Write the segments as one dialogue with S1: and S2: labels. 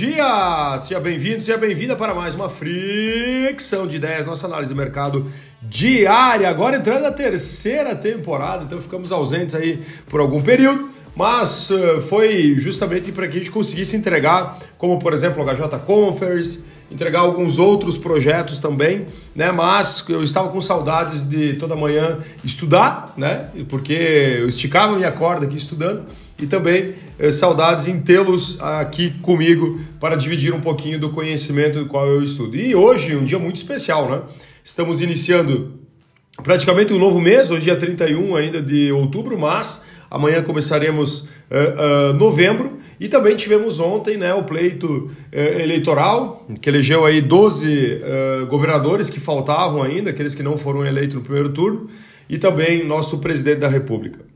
S1: dia! Seja bem-vindo, seja bem-vinda para mais uma fricção de ideias, nossa análise do mercado diária. Agora entrando na terceira temporada, então ficamos ausentes aí por algum período, mas uh, foi justamente para que a gente conseguisse entregar, como por exemplo o HJ Conference, entregar alguns outros projetos também, né? Mas eu estava com saudades de toda manhã estudar, né? Porque eu esticava minha corda aqui estudando e também eh, saudades em tê-los aqui comigo para dividir um pouquinho do conhecimento do qual eu estudo. E hoje, um dia muito especial, né? Estamos iniciando praticamente um novo mês, hoje é 31 ainda de outubro, mas amanhã começaremos uh, uh, novembro e também tivemos ontem né, o pleito uh, eleitoral, que elegeu aí 12 governadores que faltavam ainda, aqueles que não foram eleitos no primeiro turno, e também nosso presidente da República.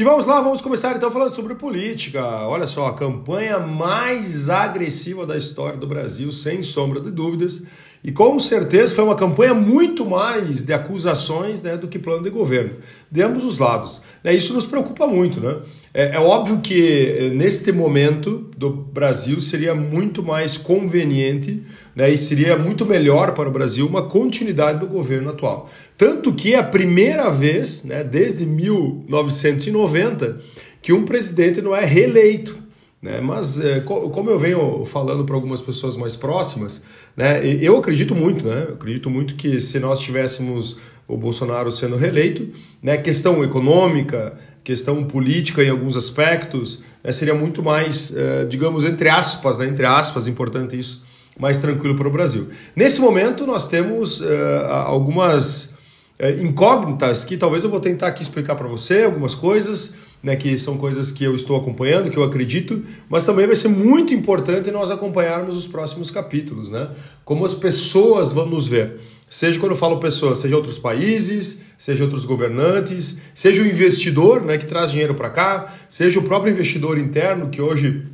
S1: E vamos lá, vamos começar então falando sobre política. Olha só, a campanha mais agressiva da história do Brasil, sem sombra de dúvidas. E com certeza foi uma campanha muito mais de acusações né, do que plano de governo, de ambos os lados. Né, isso nos preocupa muito. Né? É, é óbvio que eh, neste momento do Brasil seria muito mais conveniente né, e seria muito melhor para o Brasil uma continuidade do governo atual. Tanto que é a primeira vez, né, desde 1990, que um presidente não é reeleito. Né? Mas, é, como eu venho falando para algumas pessoas mais próximas, né, eu acredito muito, né? Eu acredito muito que se nós tivéssemos o Bolsonaro sendo reeleito, né, questão econômica, questão política em alguns aspectos, né, seria muito mais, é, digamos, entre aspas, né, entre aspas, importante isso, mais tranquilo para o Brasil. Nesse momento, nós temos uh, algumas uh, incógnitas que talvez eu vou tentar aqui explicar para você, algumas coisas né, que são coisas que eu estou acompanhando, que eu acredito, mas também vai ser muito importante nós acompanharmos os próximos capítulos, né? Como as pessoas vão nos ver. Seja quando eu falo pessoas, seja outros países, seja outros governantes, seja o investidor né, que traz dinheiro para cá, seja o próprio investidor interno que hoje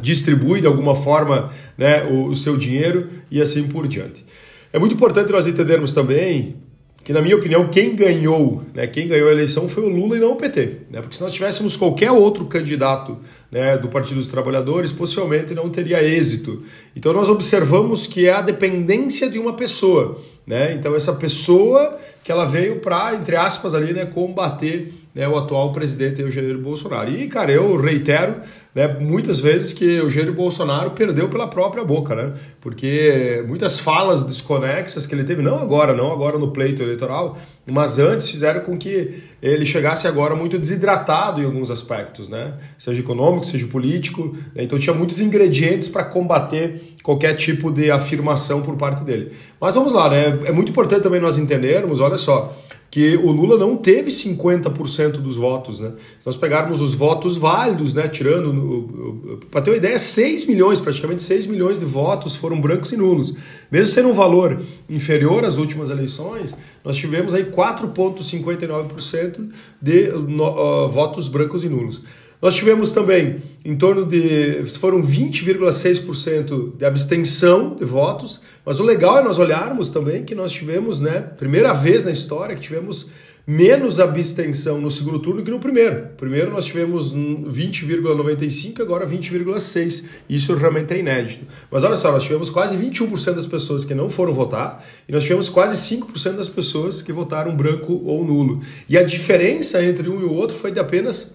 S1: distribui de alguma forma né, o, o seu dinheiro e assim por diante. É muito importante nós entendermos também que na minha opinião quem ganhou, né, quem ganhou a eleição foi o Lula e não o PT, né, porque se nós tivéssemos qualquer outro candidato né, do Partido dos Trabalhadores, possivelmente não teria êxito. Então nós observamos que é a dependência de uma pessoa, né, então essa pessoa que ela veio para, entre aspas ali, né, combater né, o atual presidente Eugênio Bolsonaro. E cara, eu reitero né, muitas vezes que Eugênio Bolsonaro perdeu pela própria boca, né? Porque muitas falas desconexas que ele teve, não agora, não agora no pleito eleitoral, mas antes fizeram com que ele chegasse agora muito desidratado em alguns aspectos, né? Seja econômico, seja político. Né? Então tinha muitos ingredientes para combater qualquer tipo de afirmação por parte dele. Mas vamos lá, né? É muito importante também nós entendermos, olha só, que o Lula não teve 50% dos votos. Né? Se nós pegarmos os votos válidos, né, tirando, para ter uma ideia, 6 milhões, praticamente 6 milhões de votos foram brancos e nulos. Mesmo sendo um valor inferior às últimas eleições, nós tivemos aí 4,59% de uh, votos brancos e nulos. Nós tivemos também em torno de. foram 20,6% de abstenção de votos, mas o legal é nós olharmos também que nós tivemos, né, primeira vez na história que tivemos menos abstenção no segundo turno que no primeiro. Primeiro nós tivemos 20,95, agora 20,6. Isso realmente é inédito. Mas olha só, nós tivemos quase 21% das pessoas que não foram votar e nós tivemos quase 5% das pessoas que votaram branco ou nulo. E a diferença entre um e o outro foi de apenas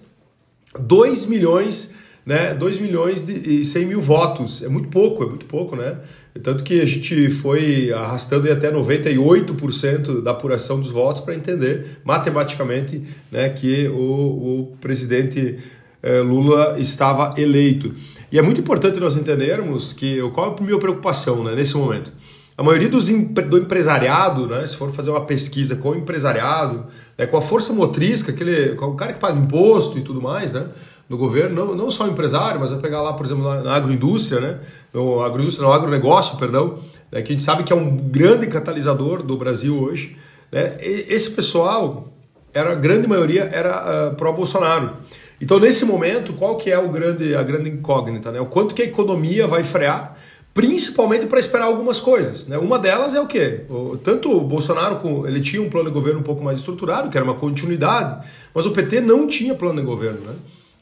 S1: 2 milhões, né? 2 milhões e 100 mil votos. É muito pouco, é muito pouco, né? Tanto que a gente foi arrastando até 98% da apuração dos votos para entender matematicamente né, que o, o presidente eh, Lula estava eleito. E é muito importante nós entendermos que qual é a minha preocupação né, nesse momento. A maioria dos, do empresariado, né, se for fazer uma pesquisa com o empresariado, né, com a força motriz, com, aquele, com o cara que paga imposto e tudo mais, né, no governo, não, não só o empresário, mas vai pegar lá, por exemplo, na, na agroindústria, né, no agroindústria, no agronegócio, perdão, né, que a gente sabe que é um grande catalisador do Brasil hoje. Né, esse pessoal, era, a grande maioria era uh, pró-Bolsonaro. Então, nesse momento, qual que é o grande, a grande incógnita? Né? O quanto que a economia vai frear principalmente para esperar algumas coisas. Né? Uma delas é o quê? O, tanto o Bolsonaro ele tinha um plano de governo um pouco mais estruturado, que era uma continuidade, mas o PT não tinha plano de governo. Né?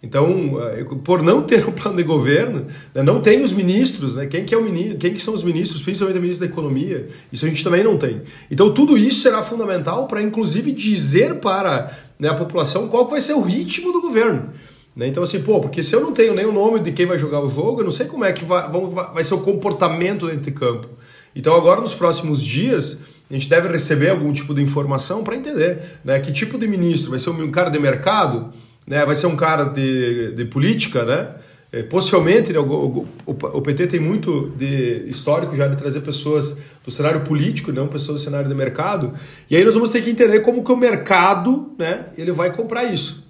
S1: Então, eh, por não ter um plano de governo, né, não tem os ministros, né? Quem que é o ministro, quem que são os ministros, principalmente o ministro da Economia? Isso a gente também não tem. Então, tudo isso será fundamental para, inclusive, dizer para né, a população qual vai ser o ritmo do governo. Né? Então, assim, pô, porque se eu não tenho nem o nome de quem vai jogar o jogo, eu não sei como é que vai, vai ser o comportamento dentro de campo. Então, agora, nos próximos dias, a gente deve receber algum tipo de informação para entender né, que tipo de ministro. Vai ser um cara de mercado? Né, vai ser um cara de, de política? Né? É, possivelmente, né, o, PT tem muito de histórico já de trazer pessoas do cenário político, não pessoas do cenário de mercado. E aí nós vamos ter que entender como que o mercado né, ele vai comprar isso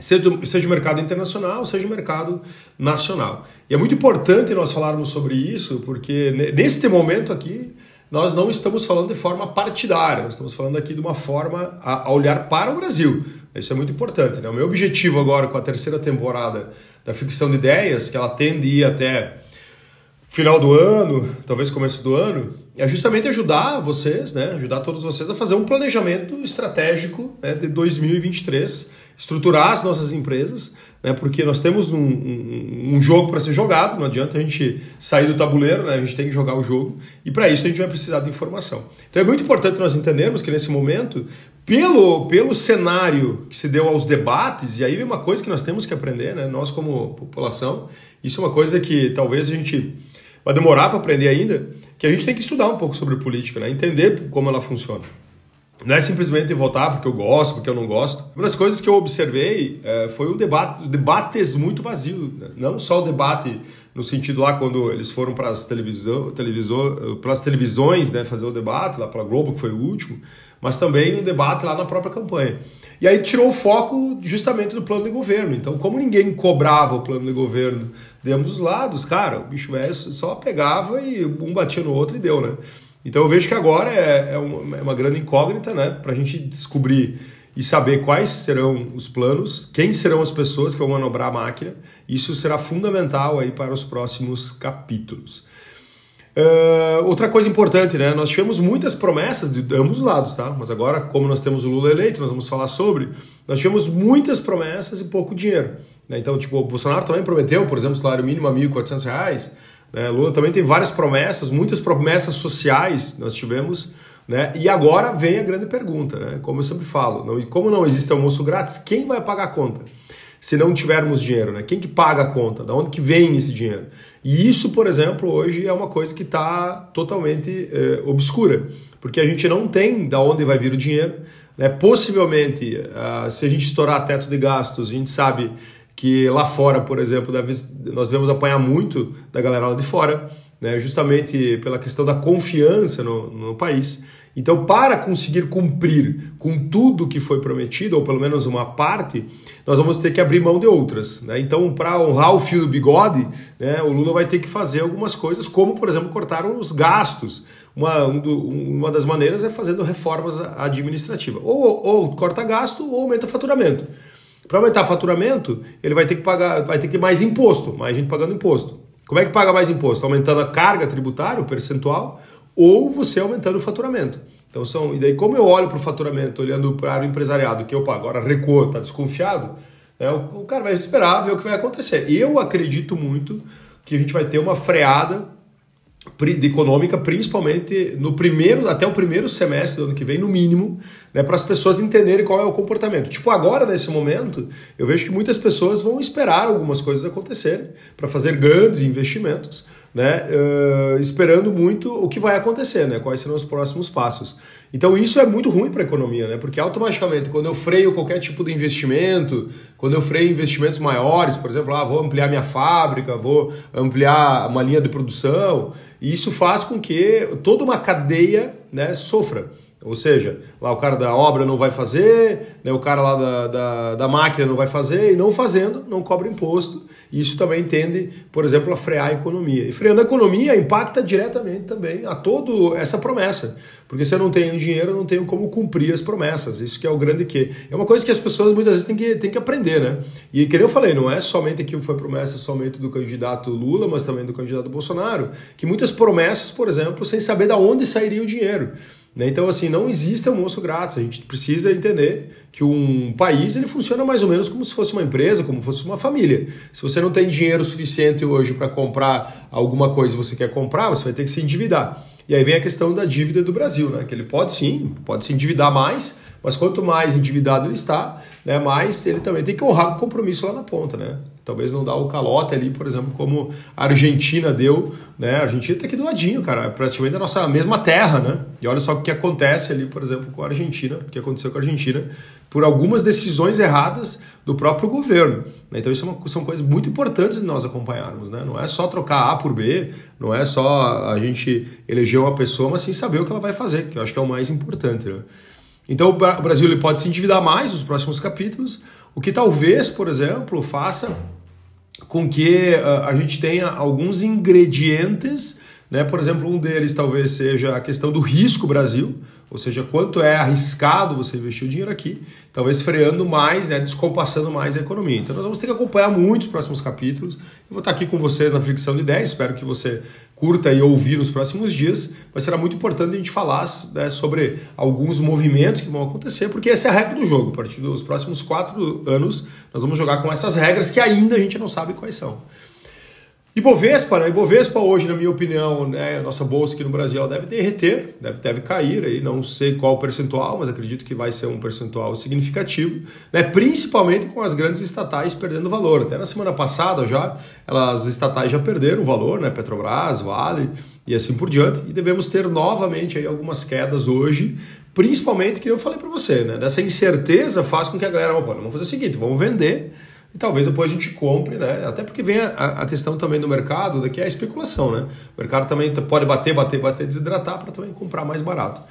S1: seja o mercado internacional, seja o mercado nacional. E é muito importante nós falarmos sobre isso, porque neste momento aqui nós não estamos falando de forma partidária, nós estamos falando aqui de uma forma a, olhar para o Brasil. Isso é muito importante. Né? O meu objetivo agora com a terceira temporada da Ficção de Ideias, que ela tende a ir até final do ano, talvez começo do ano, é justamente ajudar vocês, né, ajudar todos vocês a fazer um planejamento estratégico né, de 2023 estruturar as nossas empresas, né, porque nós temos um, um, um jogo para ser jogado, não adianta a gente sair do tabuleiro, né, a gente tem que jogar o jogo, e para isso a gente vai precisar de informação. Então é muito importante nós entendermos que nesse momento, pelo, pelo cenário que se deu aos debates, e aí vem uma coisa que nós temos que aprender, né, nós como população, isso é uma coisa que talvez a gente vai demorar para aprender ainda, que a gente tem que estudar um pouco sobre política, né, entender como ela funciona. Não é simplesmente votar porque eu gosto, porque eu não gosto. Uma das coisas que eu observei é, foi um debate, debates muito vazios. Né? Não só o debate no sentido lá quando eles foram para as televisão, televisões né, fazer o debate, lá para a Globo, que foi o último, mas também um debate lá na própria campanha. E aí tirou o foco justamente do plano de governo. Então, como ninguém cobrava o plano de governo de ambos os lados, cara, o bicho velho só pegava e um batia no outro e deu, né? Então eu vejo que agora é, é uma, é uma grande incógnita, né? Para a gente descobrir e saber quais serão os planos, quem serão as pessoas que vão manobrar a máquina. Isso será fundamental aí para os próximos capítulos. Uh, outra coisa importante, né? Nós tivemos muitas promessas de ambos os lados, tá? Mas agora, como nós temos o Lula eleito, nós vamos falar sobre. Nós tivemos muitas promessas e pouco dinheiro. Né? Então, tipo, o Bolsonaro também prometeu, por exemplo, salário mínimo a R$ 1.400. Né? Lula também tem várias promessas, muitas promessas sociais nós tivemos, né? E agora vem a grande pergunta, né? Como eu sempre falo, não, como não existe almoço grátis, quem vai pagar a conta? Se não tivermos dinheiro, né? Quem que paga a conta? Da onde que vem esse dinheiro? E isso, por exemplo, hoje é uma coisa que está totalmente é, obscura, porque a gente não tem da onde vai vir o dinheiro. Né? Possivelmente, uh, se a gente estourar teto de gastos, a gente sabe que lá fora, por exemplo, deve, nós devemos apanhar muito da galera lá de fora, né, justamente pela questão da confiança no, no país. Então, para conseguir cumprir com tudo que foi prometido, ou pelo menos uma parte, nós vamos ter que abrir mão de outras. Né? Então, para honrar o fio do bigode, né, o Lula vai ter que fazer algumas coisas, como, por exemplo, cortar os gastos. Uma, uma das maneiras é fazendo reformas administrativas. Ou, ou corta gasto ou aumenta faturamento. Para aumentar faturamento, ele vai ter que pagar, vai ter que ter mais imposto, mais gente pagando imposto. Como é que paga mais imposto? Aumentando a carga tributária, o percentual, ou você aumentando o faturamento. Então são, e daí como eu olho para o faturamento, olhando para o empresariado, que opa, agora recuou, está desconfiado, né, o, o cara vai esperar ver o que vai acontecer. Eu acredito muito que a gente vai ter uma freada econômica, principalmente no primeiro, até o primeiro semestre do ano que vem, no mínimo, né, para as pessoas entenderem qual é o comportamento. Tipo, agora, nesse momento, eu vejo que muitas pessoas vão esperar algumas coisas acontecerem para fazer grandes investimentos, né, uh, esperando muito o que vai acontecer, né, quais serão os próximos passos. Então isso é muito ruim para a economia, né, porque automaticamente quando eu freio qualquer tipo de investimento, quando eu freio investimentos maiores, por exemplo, ah, vou ampliar minha fábrica, vou ampliar uma linha de produção, isso faz com que toda uma cadeia né, sofra. Ou seja, lá o cara da obra não vai fazer, né, o cara lá da, da, da máquina não vai fazer, e não fazendo, não cobra imposto. Isso também tende, por exemplo, a frear a economia. E freando a economia impacta diretamente também a toda essa promessa. Porque se eu não tenho dinheiro, eu não tenho como cumprir as promessas. Isso que é o grande que. É uma coisa que as pessoas muitas vezes têm que, têm que aprender, né? E que eu falei, não é somente aquilo que foi promessa somente do candidato Lula, mas também do candidato Bolsonaro, que muitas promessas, por exemplo, sem saber de onde sairia o dinheiro. Né? Então, assim, não existe almoço grátis. A gente precisa entender que um país ele funciona mais ou menos como se fosse uma empresa, como se fosse uma família. Se você não tem dinheiro suficiente hoje para comprar alguma coisa que você quer comprar, você vai ter que se endividar. E aí vem a questão da dívida do Brasil, né? Que ele pode sim, pode se endividar mais, mas quanto mais endividado ele está, né, mais ele também tem que honrar o compromisso lá na ponta, né? Talvez não dar o calote ali, por exemplo, como a Argentina deu, né? A Argentina está aqui do ladinho, cara, é praticamente a nossa mesma terra, né? E olha só o que acontece ali, por exemplo, com a Argentina, o que aconteceu com a Argentina, por algumas decisões erradas do próprio governo. Né? Então isso é uma, são coisas muito importantes de nós acompanharmos, né? Não é só trocar A por B, não é só a gente eleger uma pessoa, mas sim saber o que ela vai fazer, que eu acho que é o mais importante, né? Então o Brasil ele pode se endividar mais nos próximos capítulos, o que talvez, por exemplo, faça com que uh, a gente tenha alguns ingredientes, né? por exemplo, um deles talvez seja a questão do risco Brasil, ou seja, quanto é arriscado você investir o dinheiro aqui, talvez freando mais, né, descompassando mais a economia. Então nós vamos ter que acompanhar muitos próximos capítulos. Eu vou estar aqui com vocês na Fricção de 10, espero que você curta e ouvir nos próximos dias, mas será muito importante a gente falar né, sobre alguns movimentos que vão acontecer, porque essa é a regra do jogo. A partir dos próximos quatro anos, nós vamos jogar com essas regras que ainda a gente não sabe quais são. Ibovespa, né? Ibovespa hoje, na minha opinião, né, a nossa bolsa aqui no Brasil deve derreter, deve, deve cair, aí, não sei qual percentual, mas acredito que vai ser um percentual significativo, né, principalmente com as grandes estatais perdendo valor. Até na semana passada já, elas estatais já perderam valor, né, Petrobras, Vale e assim por diante, e devemos ter novamente aí algumas quedas hoje, principalmente que eu falei para você, né, dessa incerteza faz com que a galera, opa, vamos fazer o seguinte, vamos vender e talvez depois a gente compre, né? Até porque vem a, a questão também do mercado, que é a especulação, né? O mercado também pode bater, bater, bater, desidratar para também comprar mais barato.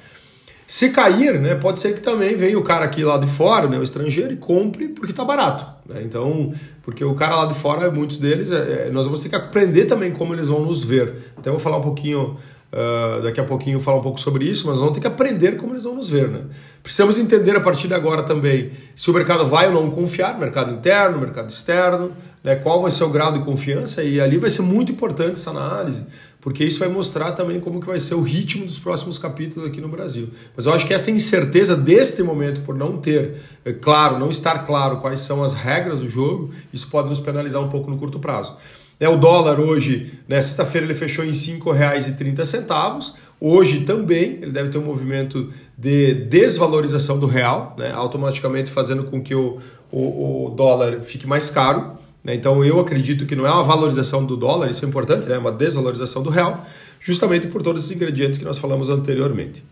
S1: Se cair, né, pode ser que também venha o cara aqui lá de fora, né, o estrangeiro, e compre porque está barato. Né? Então, porque o cara lá de fora, muitos deles, é, é, nós vamos ter que aprender também como eles vão nos ver. Então, vou falar um pouquinho Uh, daqui a pouquinho falar um pouco sobre isso, mas vamos ter que aprender como eles vão nos ver. Né? Precisamos entender a partir de agora também se o mercado vai ou não confiar, mercado interno, mercado externo, né? qual vai ser o grau de confiança, e ali vai ser muito importante essa análise, porque isso vai mostrar também como que vai ser o ritmo dos próximos capítulos aqui no Brasil. Mas eu acho que essa incerteza deste momento, por não ter é claro, não estar claro quais são as regras do jogo, isso pode nos penalizar um pouco no curto prazo. Né, o dólar hoje, né, sexta-feira, ele fechou em R$ 5,30. Hoje também ele deve ter um movimento de desvalorização do real, né, automaticamente fazendo com que o, o, o dólar fique mais caro. Né, então eu acredito que não é uma valorização do dólar, isso é importante, né, é uma desvalorização do real, justamente por todos os ingredientes que nós falamos anteriormente.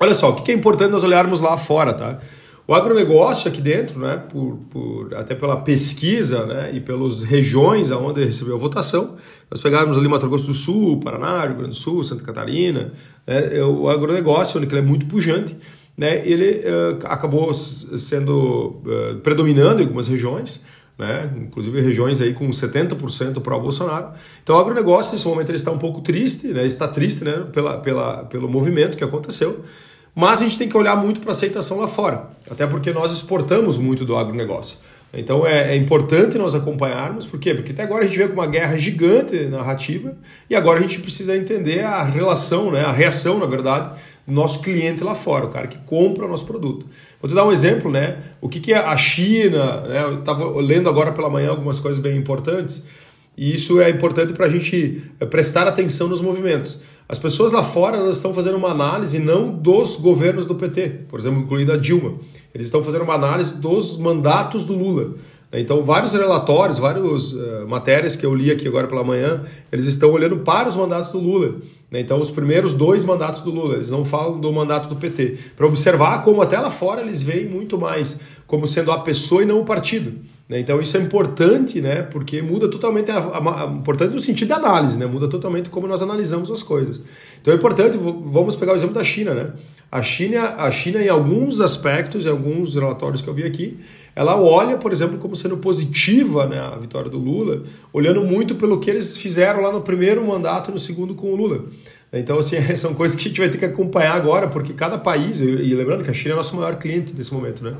S1: Olha só, o que é importante nós olharmos lá fora, tá? O agronegócio aqui dentro, né, por, por, até pela pesquisa né, e pelas regiões onde recebeu a votação, nós pegarmos ali Mato Grosso do Sul, Paraná, Rio Grande do Sul, Santa Catarina, né, é o agronegócio, onde ele é muito pujante, né, ele uh, acabou sendo uh, predominando em algumas regiões, né, inclusive regiões aí com 70% para o Bolsonaro. Então o agronegócio, nesse momento, ele está um pouco triste, né, está triste né, pela, pela, pelo movimento que aconteceu, mas a gente tem que olhar muito para a aceitação lá fora, até porque nós exportamos muito do agronegócio. Então é, é, importante nós acompanharmos, por quê? Porque até agora a gente vê com uma guerra gigante narrativa e agora a gente precisa entender a relação, né, a reação, na verdade, do nosso cliente lá fora, o cara que compra o nosso produto. Vou te dar um exemplo, né? O que, que é a China, né? Eu estava lendo agora pela manhã algumas coisas bem importantes, e isso é importante para a gente prestar atenção nos movimentos. As pessoas lá fora elas estão fazendo uma análise não dos governos do PT, por exemplo, incluindo a Dilma. Eles estão fazendo uma análise dos mandatos do Lula. Então, vários relatórios, várias uh, matérias que eu li aqui agora pela manhã, eles estão olhando para os mandatos do Lula. Né? Então, os primeiros dois mandatos do Lula, eles não falam do mandato do PT. Para observar como até lá fora eles veem muito mais como sendo a pessoa e não o partido. Né? Então, isso é importante, né? porque muda totalmente, a, a, a, importante no sentido da análise, né? muda totalmente como nós analisamos as coisas. Então, é importante, vamos pegar o exemplo da China. Né? A China, a China, em alguns aspectos, em alguns relatórios que eu vi aqui, ela olha, por exemplo, como sendo positiva né, a vitória do Lula, olhando muito pelo que eles fizeram lá no primeiro mandato e no segundo com o Lula. Então, assim, são coisas que a gente vai ter que acompanhar agora, porque cada país, e lembrando que a China é nosso maior cliente nesse momento, né?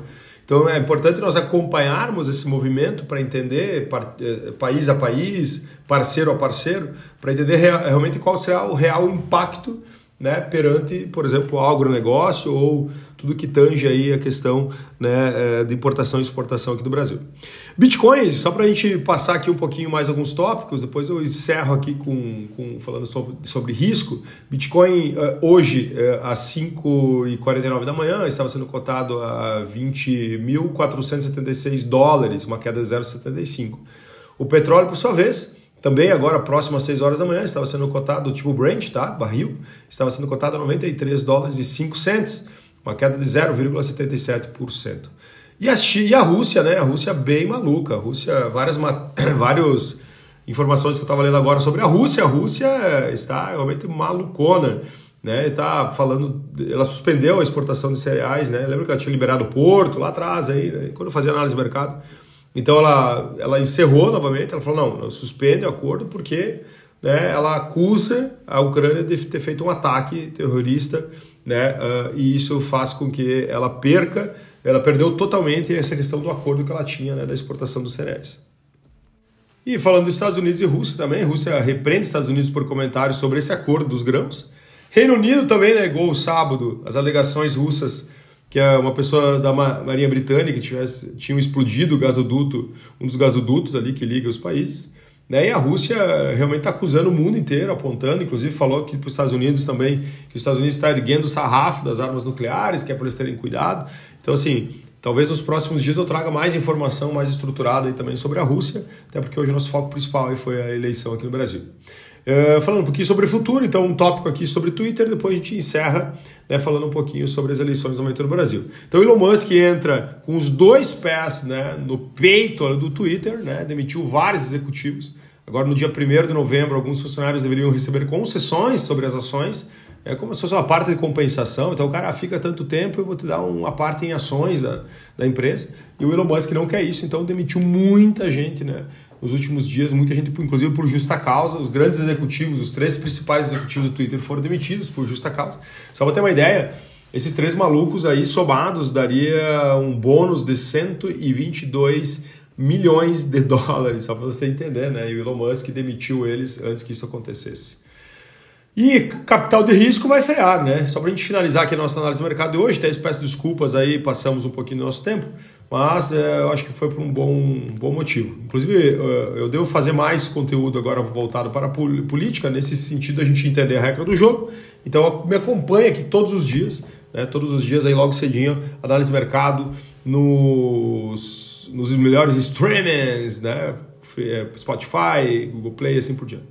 S1: Então é importante nós acompanharmos esse movimento para entender eh, país a país, parceiro a parceiro, para entender realmente qual será o real impacto né, perante, por exemplo, o agronegócio ou tudo que tange aí a questão né, é, de importação e exportação aqui do Brasil. Bitcoins, só para a gente passar aqui um pouquinho mais alguns tópicos, depois eu encerro aqui com, com falando sobre, sobre risco. Bitcoin uh, hoje, uh, às 5h49 da manhã, estava sendo cotado a 20.476 dólares, uma queda de 0,75. O petróleo, por sua vez, também agora, próximo às 6 horas da manhã, estava sendo cotado, tipo Brent, tá? Barril, estava sendo cotado a 93 dólares e 5 cents, uma queda de 0,77%. E a, e a Rússia, né? A Rússia bem maluca. A Rússia, várias, várias informações que eu estava lendo agora sobre a Rússia. A Rússia está realmente malucona. Né, está falando, ela suspendeu a exportação de cereais, né? Lembra que ela tinha liberado o porto lá atrás aí, né? quando eu fazia análise do mercado. Então ela, ela encerrou novamente, ela falou, não, suspende o acordo porque né, ela acusa a Ucrânia de ter feito um ataque terrorista né, uh, e isso faz com que ela perca, ela perdeu totalmente essa questão do acordo que ela tinha né, da exportação dos cereais. E falando dos Estados Unidos e Rússia também, Rússia repreende os Estados Unidos por comentários sobre esse acordo dos grãos. Reino Unido também negou sábado as alegações russas que é uma pessoa da Marinha Britânica que tivesse, tinha explodido o gasoduto, um dos gasodutos ali que liga os países. Né? E a Rússia realmente está acusando o mundo inteiro, apontando, inclusive falou que para os Estados Unidos também, que os Estados Unidos está erguendo o sarrafo das armas nucleares, que é para eles terem cuidado. Então, assim, talvez nos próximos dias eu traga mais informação mais estruturada aí também sobre a Rússia, até porque hoje o nosso foco principal aí foi a eleição aqui no Brasil. Uh, falando um pouquinho sobre o futuro, então um tópico aqui sobre Twitter, depois a gente encerra né, falando um pouquinho sobre as eleições do momento no Brasil. Então Elon Musk entra com os dois pés né, no peito do Twitter, né, demitiu vários executivos. Agora, no dia 1 de novembro, alguns funcionários deveriam receber concessões sobre as ações, é como se fosse uma parte de compensação. Então o cara fica tanto tempo, eu vou te dar uma parte em ações da, da empresa. E o Elon Musk não quer isso, então demitiu muita gente, né? Nos últimos dias, muita gente, inclusive por justa causa, os grandes executivos, os três principais executivos do Twitter foram demitidos por justa causa. Só para ter uma ideia, esses três malucos aí somados daria um bônus de 122 milhões de dólares, só para você entender, né? E o Elon Musk demitiu eles antes que isso acontecesse. E capital de risco vai frear, né? Só para a gente finalizar aqui a nossa análise do mercado de hoje, até peço desculpas aí, passamos um pouquinho do nosso tempo, mas é, eu acho que foi por um bom, um bom motivo. Inclusive, eh, eu devo fazer mais conteúdo agora voltado para a política, nesse sentido a gente entender a regra do jogo. Então me acompanha aqui todos os dias, né? todos os dias aí logo cedinho, análise do mercado nos, nos melhores streamings, né? Eh, Spotify, Google Play assim por diante.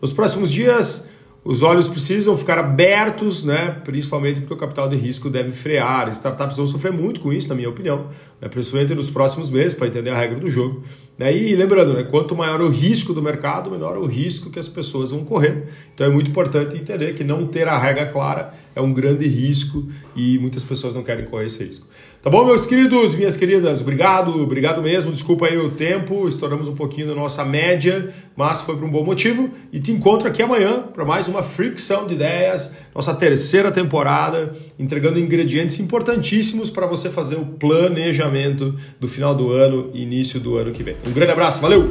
S1: Nos próximos dias os olhos precisam ficar abertos, né? principalmente porque o capital de risco deve frear. Startups vão sofrer muito com isso, na minha opinião, né? principalmente nos próximos meses, para entender a regra do jogo. Né? E lembrando, né? quanto maior o risco do mercado, menor o risco que as pessoas vão correr. Então é muito importante entender que não ter a regra clara é um grande risco e muitas pessoas não querem correr esse risco. Tá bom, meus queridos, minhas queridas? Obrigado, obrigado mesmo. Desculpa aí o tempo, estouramos um pouquinho da nossa média, mas foi por um bom motivo. E te encontro aqui amanhã para mais uma fricção de ideias, nossa terceira temporada, entregando ingredientes importantíssimos para você fazer o planejamento do final do ano e início do ano que vem. Um grande abraço, valeu!